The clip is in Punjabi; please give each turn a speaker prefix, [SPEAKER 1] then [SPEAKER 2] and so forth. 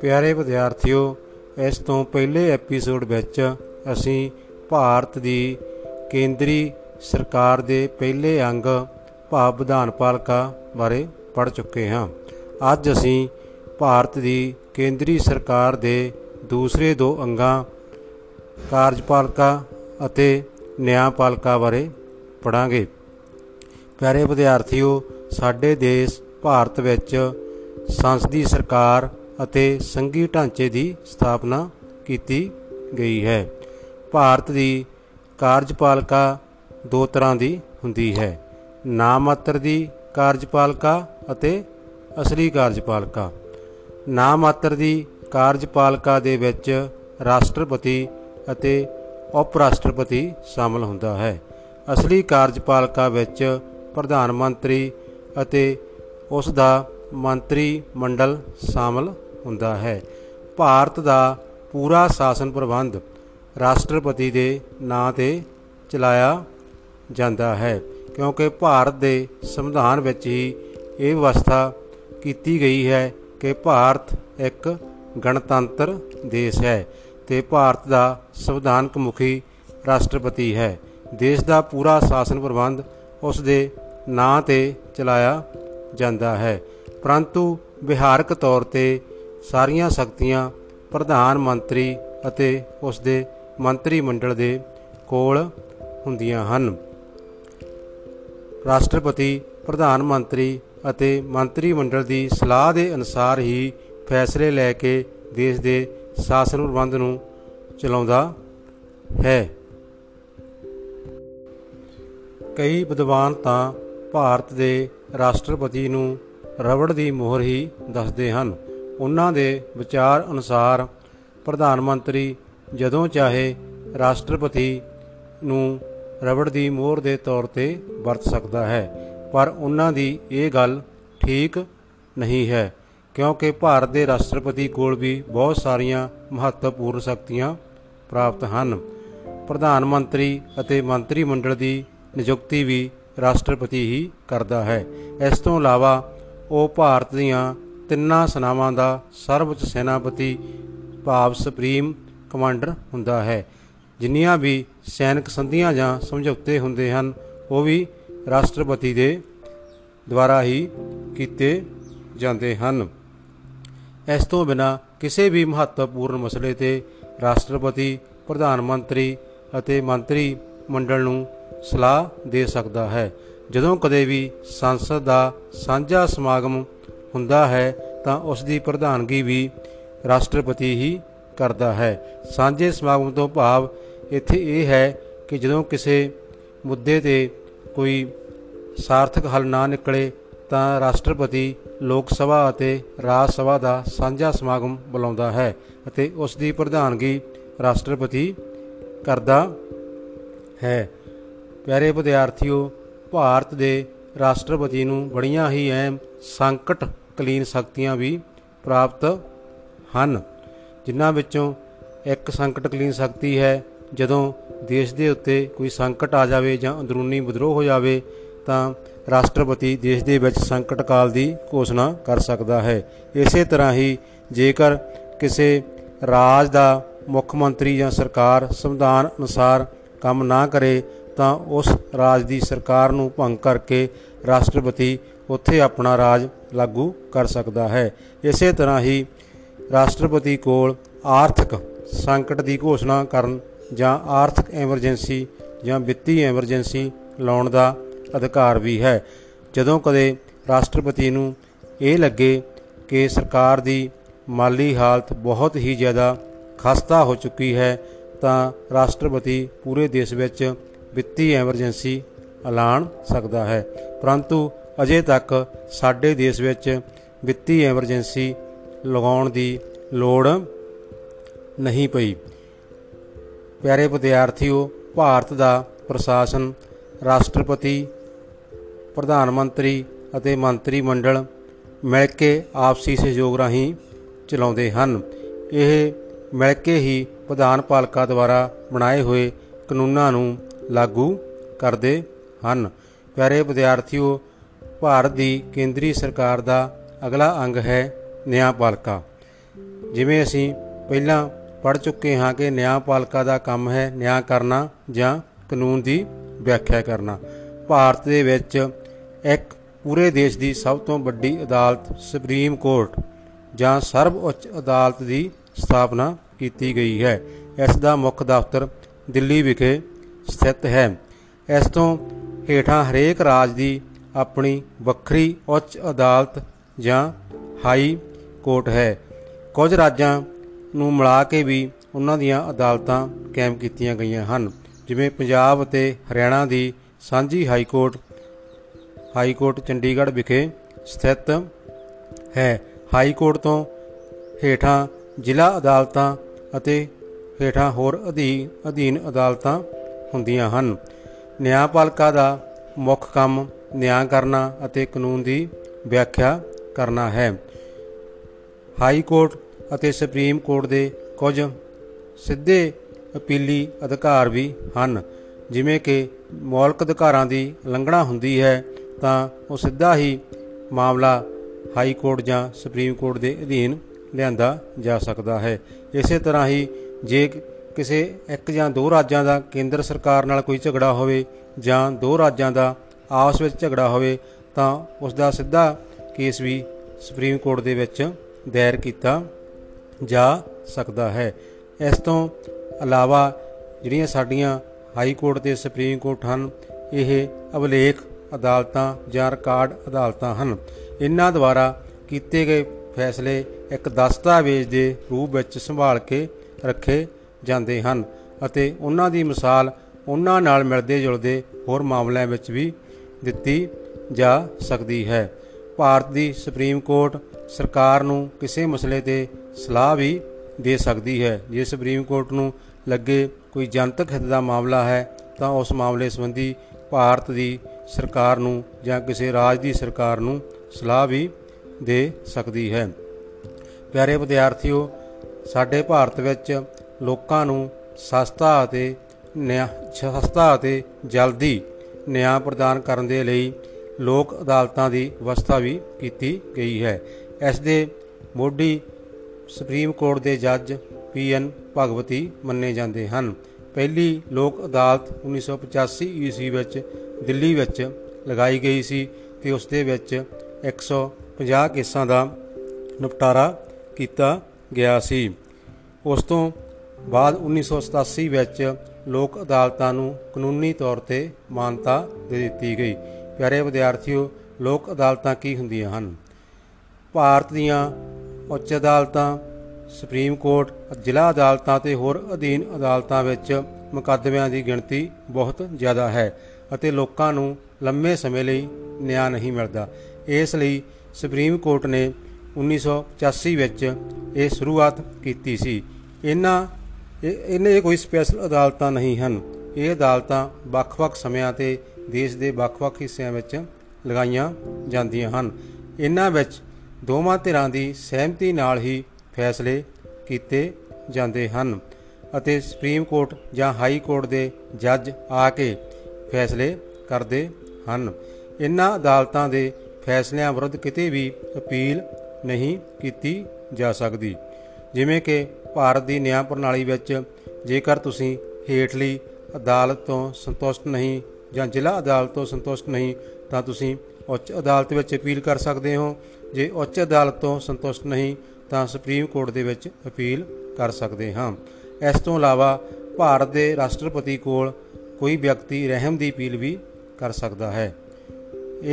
[SPEAKER 1] ਪਿਆਰੇ ਵਿਦਿਆਰਥੀਓ, ਇਸ ਤੋਂ ਪਹਿਲੇ ਐਪੀਸੋਡ ਵਿੱਚ ਅਸੀਂ ਭਾਰਤ ਦੀ ਕੇਂਦਰੀ ਸਰਕਾਰ ਦੇ ਪਹਿਲੇ ਅੰਗ ਭਾਵ ਵਿਧਾਨ ਪਾਲਿਕਾ ਬਾਰੇ ਪੜ੍ਹ ਚੁੱਕੇ ਹਾਂ। ਅੱਜ ਅਸੀਂ ਭਾਰਤ ਦੀ ਕੇਂਦਰੀ ਸਰਕਾਰ ਦੇ ਦੂਸਰੇ ਦੋ ਅੰਗਾਂ, ਕਾਰਜਪਾਲਿਕਾ ਅਤੇ ਨਿਆਂਪਾਲਿਕਾ ਬਾਰੇ ਪੜਾਂਗੇ ਪਿਆਰੇ ਵਿਦਿਆਰਥੀਓ, ਸਾਡੇ ਦੇਸ਼, ਭਾਰਤ ਵਿੱਚ ਸੰਸਦੀ ਸਰਕਾਰ ਅਤੇ ਸੰਘੀ ਢਾਂਚੇ ਦੀ ਸਥਾਪਨਾ ਕੀਤੀ ਗਈ ਹੈ। ਭਾਰਤ ਦੀ ਕਾਰਜਪਾਲਿਕਾ ਦੋ ਤਰ੍ਹਾਂ ਦੀ ਹੁੰਦੀ ਹੈ। ਨਾਮਾਤਰ ਦੀ ਕਾਰਜਪਾਲਿਕਾ ਅਤੇ ਅਸਲੀ ਕਾਰਜਪਾਲਿਕਾ। ਨਾਮਾਤਰ ਦੀ ਕਾਰਜਪਾਲਿਕਾ ਦੇ ਵਿੱਚ ਰਾਸ਼ਟਰਪਤੀ ਅਤੇ ਉਪ ਰਾਸ਼ਟਰਪਤੀ ਸ਼ਾਮਲ ਹੁੰਦਾ ਹੈ। ਅਸਲੀ ਕਾਰਜਪਾਲਿਕਾ ਵਿੱਚ ਪ੍ਰਧਾਨ ਮੰਤਰੀ ਅਤੇ ਉਸ ਦਾ ਮੰਤਰੀ ਮੰਡਲ ਸ਼ਾਮਲ ਹੁੰਦਾ ਹੈ। ਭਾਰਤ ਦਾ ਪੂਰਾ ਸ਼ਾਸਨ ਪ੍ਰਬੰਧ ਰਾਸ਼ਟਰਪਤੀ ਦੇ ਨਾਂ ਤੇ ਚਲਾਇਆ ਜਾਂਦਾ ਹੈ, ਕਿਉਂਕਿ ਭਾਰਤ ਦੇ ਸੰਵਿਧਾਨ ਵਿੱਚ ਹੀ ਇਹ ਵਿਵਸਥਾ ਕੀਤੀ ਗਈ ਹੈ ਕਿ ਭਾਰਤ ਇੱਕ ਗਣਤੰਤਰ ਦੇਸ਼ ਹੈ ਤੇ ਭਾਰਤ ਦਾ ਸੰਵਿਧਾਨਕ ਮੁਖੀ ਰਾਸ਼ਟਰਪਤੀ ਹੈ। ਦੇਸ਼ ਦਾ ਪੂਰਾ ਸ਼ਾਸਨ ਪ੍ਰਬੰਧ ਉਸ ਦੇ ਨਾਂ ਤੇ ਚਲਾਇਆ ਜਾਂਦਾ ਹੈ। ਪਰੰਤੂ ਵਿਹਾਰਕ ਤੌਰ ਤੇ ਸਾਰੀਆਂ ਸ਼ਕਤੀਆਂ ਪ੍ਰਧਾਨ ਮੰਤਰੀ ਅਤੇ ਉਸ ਦੇ ਮੰਤਰੀ ਮੰਡਲ ਦੇ ਕੋਲ ਹੁੰਦੀਆਂ ਹਨ। ਰਾਸ਼ਟਰਪਤੀ, ਪ੍ਰਧਾਨ ਮੰਤਰੀ ਅਤੇ ਮੰਤਰੀ ਮੰਡਲ ਦੀ ਸਲਾਹ ਦੇ ਅਨੁਸਾਰ ਹੀ ਫੈਸਲੇ ਲੈ ਕੇ ਦੇਸ਼ ਦੇ ਸ਼ਾਸਨ ਪ੍ਰਬੰਧ ਨੂੰ ਚਲਾਉਂਦਾ ਹੈ। ਕਈ ਵਿਦਵਾਨ ਤਾਂ ਭਾਰਤ ਦੇ ਰਾਸ਼ਟਰਪਤੀ ਨੂੰ ਰਬੜ ਦੀ ਮੋਹਰ ਹੀ ਦੱਸਦੇ ਹਨ। ਉਹਨਾਂ ਦੇ ਵਿਚਾਰ ਅਨੁਸਾਰ ਪ੍ਰਧਾਨ ਮੰਤਰੀ ਜਦੋਂ ਚਾਹੇ ਰਾਸ਼ਟਰਪਤੀ ਨੂੰ ਰਬੜ ਦੀ ਮੋਹਰ ਦੇ ਤੌਰ ਤੇ ਵਰਤ ਸਕਦਾ ਹੈ, ਪਰ ਉਹਨਾਂ ਦੀ ਇਹ ਗੱਲ ਠੀਕ ਨਹੀਂ ਹੈ, ਕਿਉਂਕਿ ਭਾਰਤ ਦੇ ਰਾਸ਼ਟਰਪਤੀ ਕੋਲ ਵੀ ਬਹੁਤ ਸਾਰੀਆਂ ਮਹੱਤਵਪੂਰਨ ਸ਼ਕਤੀਆਂ ਪ੍ਰਾਪਤ ਹਨ। ਪ੍ਰਧਾਨ ਮੰਤਰੀ ਅਤੇ ਮੰਤਰੀ ਮੰਡਲ ਦੀ ਨਿਯੁਕਤੀ ਵੀ ਰਾਸ਼ਟਰਪਤੀ ਹੀ ਕਰਦਾ ਹੈ। ਇਸ ਤੋਂ ਇਲਾਵਾ ਉਹ ਭਾਰਤ ਦੀਆਂ ਤਿੰਨਾਂ ਸੈਨਾਵਾਂ ਦਾ ਸਰਵਉੱਚ ਸੈਨਾਪਤੀ ਭਾਵ ਸੁਪਰੀਮ ਕਮਾਂਡਰ ਹੁੰਦਾ ਹੈ। ਜਿੰਨੀਆਂ ਵੀ ਸੈਨਿਕ ਸੰਧੀਆਂ ਜਾਂ ਸਮਝੌਤੇ ਹੁੰਦੇ ਹਨ, ਉਹ ਵੀ ਰਾਸ਼ਟਰਪਤੀ ਦੇ ਦੁਆਰਾ ਹੀ ਕੀਤੇ ਜਾਂਦੇ ਹਨ। ਇਸ ਤੋਂ ਬਿਨਾ ਕਿਸੇ ਵੀ ਮਹੱਤਵਪੂਰਨ ਮਸਲੇ ਤੇ ਰਾਸ਼ਟਰਪਤੀ, ਪ੍ਰਧਾਨ ਮੰਤਰੀ ਅਤੇ ਮੰਤਰੀ ਮੰਡਲ ਨੂੰ ਸਲਾਹ ਦੇ ਸਕਦਾ ਹੈ। ਜਦੋਂ ਕਦੇ ਵੀ ਸੰਸਦ ਦਾ ਸਾਂਝਾ ਸਮਾਗਮ ਹੁੰਦਾ ਹੈ, ਤਾਂ ਉਸ ਦੀ ਪ੍ਰਧਾਨਗੀ ਵੀ ਰਾਸ਼ਟਰਪਤੀ ਹੀ ਕਰਦਾ ਹੈ। ਸਾਂਝੇ ਸਮਾਗਮ ਤੋਂ ਭਾਵ ਇੱਥੇ ਇਹ ਹੈ ਕਿ ਜਦੋਂ ਕਿਸੇ ਮੁੱਦੇ ਤੇ ਕੋਈ ਸਾਰਥਕ ਹੱਲ ਨਾ ਨਿਕਲੇ, ਤਾਂ ਰਾਸ਼ਟਰਪਤੀ ਲੋਕ ਸਭਾ ਅਤੇ ਰਾਜ ਸਭਾ ਦਾ ਸਾਂਝਾ ਸਮਾਗਮ ਬੁਲਾਉਂਦਾ ਹੈ ਅਤੇ ਉਸ ਦੀ ਪ੍ਰਧਾਨਗੀ ਰਾਸ਼ਟਰਪਤੀ ਕਰਦਾ ਹੈ। ਪਿਆਰੇ ਵਿਦਿਆਰਥੀਓ, ਭਾਰਤ ਦੇ ਰਾਸ਼ਟਰਪਤੀ ਨੂੰ ਬੜੀਆਂ ਹੀ ਅਹਿਮ ਸੰਕਟ ਕਲੀਨ ਸ਼ਕਤੀਆਂ ਵੀ ਪ੍ਰਾਪਤ ਹਨ, ਜਿਨ੍ਹਾਂ ਵਿੱਚੋਂ ਇੱਕ ਸੰਕਟ ਕਲੀਨ ਸ਼ਕਤੀ ਹੈ, ਜਦੋਂ ਦੇਸ਼ ਦੇ ਉੱਤੇ ਕੋਈ ਸੰਕਟ ਆ ਜਾਵੇ ਜਾਂ ਅੰਦਰੂਨੀ ਵਿਦਰੋਹ ਹੋ ਜਾਵੇ, ਤਾਂ ਰਾਸ਼ਟਰਪਤੀ ਦੇਸ਼ ਦੇ ਵਿੱਚ ਸੰਕਟ ਕਾਲ ਦੀ ਘੋਸ਼ਣਾ ਕਰ ਸਕਦਾ ਹੈ। ਇਸੇ ਤਰ੍ਹਾਂ ਹੀ ਜੇਕਰ ਕਿਸੇ ਰਾਜ ਦਾ ਮੁੱਖ ਮੰਤਰੀ ਜਾਂ ਸਰਕਾਰ ਸੰਵਿਧਾਨ ਅਨੁਸਾਰ ਕੰਮ ਨਾ ਕਰੇ ਤਾਂ ਉਸ ਰਾਜ ਦੀ ਸਰਕਾਰ ਨੂੰ ਭੰਗ ਕਰਕੇ ਰਾਸ਼ਟਰਪਤੀ ਉੱਥੇ ਆਪਣਾ ਰਾਜ ਲਾਗੂ ਕਰ ਸਕਦਾ ਹੈ। ਇਸੇ ਤਰ੍ਹਾਂ ਹੀ ਰਾਸ਼ਟਰਪਤੀ ਕੋਲ ਆਰਥਿਕ ਸੰਕਟ ਦੀ ਘੋਸ਼ਣਾ ਕਰਨ ਜਾਂ ਆਰਥਿਕ ਐਮਰਜੈਂਸੀ ਜਾਂ ਵਿੱਤੀ ਐਮਰਜੈਂਸੀ ਲਾਉਣ ਦਾ ਅਧਿਕਾਰ ਵੀ ਹੈ। ਜਦੋਂ ਕਦੇ ਰਾਸ਼ਟਰਪਤੀ ਨੂੰ ਇਹ ਲੱਗੇ ਕਿ ਸਰਕਾਰ ਦੀ ਮਾਲੀ ਹਾਲਤ ਬਹੁਤ ਹੀ ਜ਼ਿਆਦਾ ਖਸਤਾ ਹੋ ਚੁੱਕੀ ਹੈ, ਤਾਂ ਰਾਸ਼ਟਰਪਤੀ ਪੂਰੇ ਦੇਸ਼ ਵਿੱਚ ਵਿੱਤੀ ਐਮਰਜੈਂਸੀ ਐਲਾਨ ਸਕਦਾ ਹੈ। ਪਰੰਤੂ ਅਜੇ ਤੱਕ ਸਾਡੇ ਦੇਸ਼ ਵਿੱਚ ਵਿੱਤੀ ਐਮਰਜੈਂਸੀ ਲਗਾਉਣ ਦੀ ਲੋੜ ਨਹੀਂ ਪਈ। ਪਿਆਰੇ ਵਿਦਿਆਰਥੀਓ, ਭਾਰਤ ਦਾ ਪ੍ਰਸ਼ਾਸਨ, ਰਾਸ਼ਟਰਪਤੀ, ਪ੍ਰਧਾਨ ਮੰਤਰੀ ਅਤੇ ਮੰਤਰੀ ਮੰਡਲ ਮਿਲ ਕੇ ਆਪਸੀ ਸਹਿਯੋਗ ਰਾਹੀਂ ਚਲਾਉਂਦੇ ਹਨ। ਇਹ ਮਿਲ ਕੇ ਹੀ ਪ੍ਰਧਾਨ ਪਾਲਕਾ ਦੁਆਰਾ ਬਣਾਏ ਹੋਏ ਕਾਨੂੰਨਾਂ ਨੂੰ ਲਾਗੂ ਕਰਦੇ ਹਨ। ਪਿਆਰੇ ਵਿਦਿਆਰਥੀਓ, ਭਾਰਤ ਦੀ ਕੇਂਦਰੀ ਸਰਕਾਰ ਦਾ ਅਗਲਾ ਅੰਗ ਹੈ ਨਿਆਂਪਾਲਿਕਾ ਜਿਵੇਂ ਅਸੀਂ ਪਹਿਲਾਂ ਪੜ ਚੁੱਕੇ ਹਾਂ ਕਿ ਨਿਆਂਪਾਲਿਕਾ ਦਾ ਕੰਮ ਹੈ ਨਿਆਂ ਕਰਨਾ ਜਾਂ ਕਾਨੂੰਨ ਦੀ ਵਿਆਖਿਆ ਕਰਨਾ। ਭਾਰਤ ਦੇ ਵਿੱਚ ਇੱਕ ਪੂਰੇ ਦੇਸ਼ ਦੀ ਸਭ ਤੋਂ ਵੱਡੀ ਅਦਾਲਤ, ਸੁਪਰੀਮ ਕੋਰਟ ਜਾਂ ਸਰਵ ਉੱਚ ਅਦਾਲਤ ਦੀ ਸਥਾਪਨਾ ਕੀਤੀ ਗਈ ਹੈ। ਇਸ ਦਾ ਮੁੱਖ ਦਫ਼ਤਰ ਦਿੱਲੀ ਵਿਖੇ ਸਥਿਤ ਹੈ। ਇਸ ਤੋਂ ਹੇਠਾਂ ਹਰੇਕ ਰਾਜ ਦੀ ਆਪਣੀ ਵੱਖਰੀ ਉੱਚ ਅਦਾਲਤ ਜਾਂ ਹਾਈ ਕੋਰਟ ਹੈ। ਕੁਝ ਰਾਜਾਂ ਨੂੰ ਮਿਲਾ ਕੇ ਵੀ ਉਹਨਾਂ ਦੀਆਂ ਅਦਾਲਤਾਂ ਕਾਇਮ ਕੀਤੀਆਂ ਗਈਆਂ ਹਨ। ਜਿਵੇਂ ਪੰਜਾਬ ਅਤੇ ਹਰਿਆਣਾ ਦੀ ਸਾਂਝੀ high court high court Chandigarh ਵਿਖੇ ਸਥਿਤ ਹੈ। ਹਾਈ ਕੋਰਟ ਤੋਂ ਹੇਠਾਂ ਜ਼ਿਲ੍ਹਾ ਅਦਾਲਤਾਂ ਅਤੇ ਹੇਠਾਂ ਹੋਰ ਅਧੀਨ ਅਧੀਨ ਅਦਾਲਤਾਂ ਹੁੰਦੀਆਂ ਹਨ। ਨਿਆਂਪਾਲਿਕਾ ਦਾ ਮੁੱਖ ਕੰਮ ਨਿਆਂ ਕਰਨਾ ਅਤੇ ਕਾਨੂੰਨ ਦੀ ਵਿਆਖਿਆ ਕਰਨਾ ਹੈ। ਹਾਈ ਕੋਰਟ ਅਤੇ ਸੁਪਰੀਮ ਕੋਰਟ ਦੇ ਕੁਝ ਸਿੱਧੇ ਅਪੀਲੀ ਅਧਿਕਾਰ ਵੀ ਹਨ। ਜਿਵੇਂ ਕਿ ਮੌਲਿਕ ਅਧਿਕਾਰਾਂ ਦੀ ਉਲੰਘਣਾ ਹੁੰਦੀ ਹੈ ਤਾਂ ਉਹ ਸਿੱਧਾ ਹੀ ਮਾਮਲਾ ਹਾਈ ਕੋਰਟ ਜਾਂ ਸੁਪਰੀਮ ਕੋਰਟ ਦੇ ਅਧੀਨ ਲਿਆਂਦਾ ਜਾ ਸਕਦਾ ਹੈ। ਇਸੇ ਤਰ੍ਹਾਂ ਹੀ ਜੇ ਕਿਸੇ ਇੱਕ ਜਾਂ ਦੋ ਰਾਜਾਂ ਦਾ ਕੇਂਦਰ ਸਰਕਾਰ ਨਾਲ ਕੋਈ ਝਗੜਾ ਹੋਵੇ ਜਾਂ ਦੋ ਰਾਜਾਂ ਦਾ ਆਪਸ ਵਿੱਚ ਝਗੜਾ ਹੋਵੇ, ਤਾਂ ਉਸ ਦਾ ਸਿੱਧਾ ਕੇਸ ਵੀ ਸੁਪਰੀਮ ਕੋਰਟ ਦੇ ਵਿੱਚ ਦਾਇਰ ਕੀਤਾ ਜਾ ਸਕਦਾ ਹੈ। ਇਸ ਤੋਂ ਇਲਾਵਾ ਜਿਹੜੀਆਂ ਸਾਡੀਆਂ ਹਾਈ ਕੋਰਟ ਤੇ ਸੁਪਰੀਮ ਕੋਰਟ ਹਨ, ਇਹ ਅਭਿਲੇਖ ਅਦਾਲਤਾਂ ਜਾਂ ਰਿਕਾਰਡ ਅਦਾਲਤਾਂ ਹਨ। ਇਹਨਾਂ ਦੁਆਰਾ ਕੀਤੇ ਗਏ ਫੈਸਲੇ ਇੱਕ ਦਸਤਾਵੇਜ਼ ਦੇ ਰੂਪ ਵਿੱਚ ਸੰਭਾਲ ਕੇ ਰੱਖੇ ਜਾਂਦੇ ਹਨ ਅਤੇ ਉਹਨਾਂ ਦੀ ਮਿਸਾਲ ਉਹਨਾਂ ਨਾਲ ਮਿਲਦੇ ਜੁਲਦੇ ਹੋਰ ਮਾਮਲਿਆਂ ਵਿੱਚ ਵੀ ਦਿੱਤੀ ਜਾ ਸਕਦੀ ਹੈ। ਭਾਰਤ ਦੀ ਸੁਪਰੀਮ ਕੋਰਟ ਸਰਕਾਰ ਨੂੰ ਕਿਸੇ ਮਸਲੇ ਤੇ ਸਲਾਹ ਵੀ ਦੇ ਸਕਦੀ ਹੈ। ਜੇ ਸੁਪਰੀਮ ਕੋਰਟ ਨੂੰ ਲੱਗੇ ਕੋਈ ਜਨਤਕ ਹਿੱਤ ਦਾ ਮਾਮਲਾ ਹੈ, ਤਾਂ ਉਸ ਮਾਮਲੇ ਸੰਬੰਧੀ ਭਾਰਤ ਦੀ ਸਰਕਾਰ ਨੂੰ ਜਾਂ ਕਿਸੇ ਰਾਜ ਦੀ ਸਰਕਾਰ ਨੂੰ ਸਲਾਹ ਵੀ ਦੇ ਸਕਦੀ ਹੈ। ਪਿਆਰੇ ਵਿਦਿਆਰਥੀਓ, ਸਾਡੇ ਭਾਰਤ ਵਿੱਚ ਲੋਕਾਂ ਨੂੰ ਸਸਤਾ ਅਤੇ ਨਿਆਂ, ਸਸਤਾ ਅਤੇ ਜਲਦੀ ਨਿਆਂ ਪ੍ਰਦਾਨ ਕਰਨ ਦੇ ਲਈ ਲੋਕ ਅਦਾਲਤਾਂ ਦੀ ਵਿਵਸਥਾ ਵੀ ਕੀਤੀ ਗਈ ਹੈ। ਇਸ ਦੇ ਮੋਢੀ ਸੁਪਰੀਮ ਕੋਰਟ ਦੇ ਜੱਜ ਪੀ ਐਨ ਭਗਵਤੀ ਮੰਨੇ ਜਾਂਦੇ ਹਨ। ਪਹਿਲੀ ਲੋਕ ਅਦਾਲਤ 1985 ਈਸਵੀ ਵਿੱਚ ਦਿੱਲੀ ਵਿੱਚ ਲਗਾਈ ਗਈ ਸੀ ਤੇ ਉਸ ਦੇ ਵਿੱਚ 150 ਕੇਸਾਂ ਦਾ ਨਿਪਟਾਰਾ ਕੀਤਾ ਗਿਆ ਸੀ। ਉਸ ਤੋਂ ਬਾਅਦ 1987 ਵਿੱਚ ਲੋਕ ਅਦਾਲਤਾਂ ਨੂੰ ਕਾਨੂੰਨੀ ਤੌਰ ਤੇ ਮਾਨਤਾ ਦੇ ਦਿੱਤੀ ਗਈ। ਪਿਆਰੇ ਵਿਦਿਆਰਥੀਓ, ਲੋਕ ਅਦਾਲਤਾਂ ਕੀ ਹੁੰਦੀਆਂ ਹਨ? ਭਾਰਤ ਦੀਆਂ ਉੱਚ ਅਦਾਲਤਾਂ, ਸੁਪਰੀਮ ਕੋਰਟ, ਜ਼ਿਲ੍ਹਾ ਅਦਾਲਤਾਂ ਤੇ ਹੋਰ ਅਧੀਨ ਅਦਾਲਤਾਂ ਵਿੱਚ ਮੁਕੱਦਮਿਆਂ ਦੀ ਗਿਣਤੀ ਬਹੁਤ ਜ਼ਿਆਦਾ ਹੈ ਅਤੇ ਲੋਕਾਂ ਨੂੰ ਲੰਮੇ ਸਮੇਂ ਲਈ ਨਿਆਂ ਨਹੀਂ ਮਿਲਦਾ। ਇਸ ਲਈ ਸੁਪਰੀਮ ਕੋਰਟ ਨੇ 1985 ਵਿੱਚ ਇਹ ਸ਼ੁਰੂਆਤ ਕੀਤੀ ਸੀ। ਇਹਨਾਂ ਇਹਨੇ ਕੋਈ ਸਪੈਸ਼ਲ ਅਦਾਲਤਾਂ ਨਹੀਂ ਹਨ। ਇਹ ਅਦਾਲਤਾਂ ਵੱਖ-ਵੱਖ ਸਮਿਆਂ ਤੇ ਦੇਸ਼ ਦੇ ਵੱਖ-ਵੱਖ ਹਿੱਸਿਆਂ ਵਿੱਚ ਲਗਾਈਆਂ ਜਾਂਦੀਆਂ ਹਨ। ਇਹਨਾਂ ਵਿੱਚ ਦੋਵਾਂ ਧਿਰਾਂ ਦੀ ਸਹਿਮਤੀ ਨਾਲ ਹੀ ਫੈਸਲੇ ਕੀਤੇ ਜਾਂਦੇ ਹਨ ਅਤੇ ਸੁਪਰੀਮ ਕੋਰਟ ਜਾਂ ਹਾਈ ਕੋਰਟ ਦੇ ਜੱਜ ਆ ਕੇ ਫੈਸਲੇ ਕਰਦੇ ਹਨ। ਇਨ੍ਹਾਂ ਅਦਾਲਤਾਂ ਦੇ ਫੈਸਲਿਆਂ ਵਿਰੁੱਧ ਕਿਤੇ ਵੀ ਅਪੀਲ ਨਹੀਂ ਕੀਤੀ ਜਾ ਸਕਦੀ। ਜਿਵੇਂ ਕਿ ਭਾਰਤ ਦੀ ਨਿਆਂ ਪ੍ਰਣਾਲੀ ਵਿੱਚ ਜੇਕਰ ਤੁਸੀਂ ਹੇਠਲੀ ਅਦਾਲਤ ਤੋਂ ਸੰਤੁਸ਼ਟ ਨਹੀਂ ਜਾਂ ਜ਼ਿਲ੍ਹਾ ਅਦਾਲਤ ਤੋਂ ਸੰਤੁਸ਼ਟ ਨਹੀਂ, ਤਾਂ ਤੁਸੀਂ ਉੱਚ ਅਦਾਲਤ ਵਿੱਚ ਅਪੀਲ ਕਰ ਸਕਦੇ ਹੋ। ਜੇ ਉੱਚ ਅਦਾਲਤ ਤੋਂ ਸੰਤੁਸ਼ਟ ਨਹੀਂ, ਤਾਂ ਸੁਪਰੀਮ ਕੋਰਟ ਦੇ ਵਿੱਚ ਅਪੀਲ ਕਰ ਸਕਦੇ ਹਾਂ। ਇਸ ਤੋਂ ਇਲਾਵਾ ਭਾਰਤ ਦੇ ਰਾਸ਼ਟਰਪਤੀ ਕੋਲ ਕੋਈ ਵਿਅਕਤੀ ਰਹਿਮ ਦੀ ਅਪੀਲ ਵੀ ਕਰ ਸਕਦਾ ਹੈ।